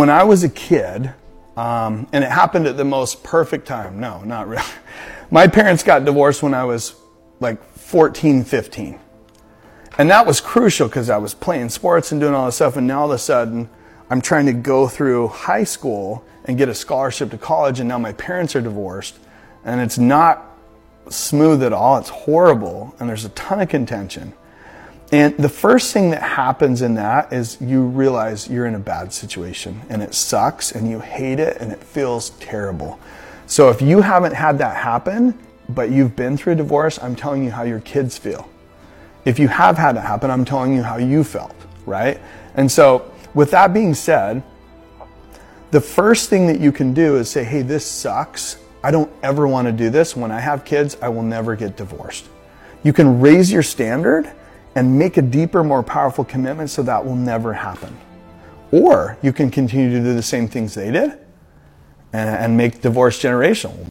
When I was a kid, um, and it happened at the most perfect time. No, not really. My parents got divorced when I was like 14, 15. And that was crucial because I was playing sports and doing all this stuff. And now all of a sudden, I'm trying to go through high school and get a scholarship to college. And now my parents are divorced. And it's not smooth at all. It's horrible. And there's a ton of contention. And the first thing that happens in that is you realize you're in a bad situation and it sucks and you hate it and it feels terrible. So if you haven't had that happen, but you've been through a divorce, I'm telling you how your kids feel. If you have had it happen, I'm telling you how you felt, right? And so with that being said, the first thing that you can do is say, hey, this sucks. I don't ever want to do this. When I have kids, I will never get divorced. You can raise your standard and make a deeper, more powerful commitment so that will never happen. Or you can continue to do the same things they did and, and make divorce generational.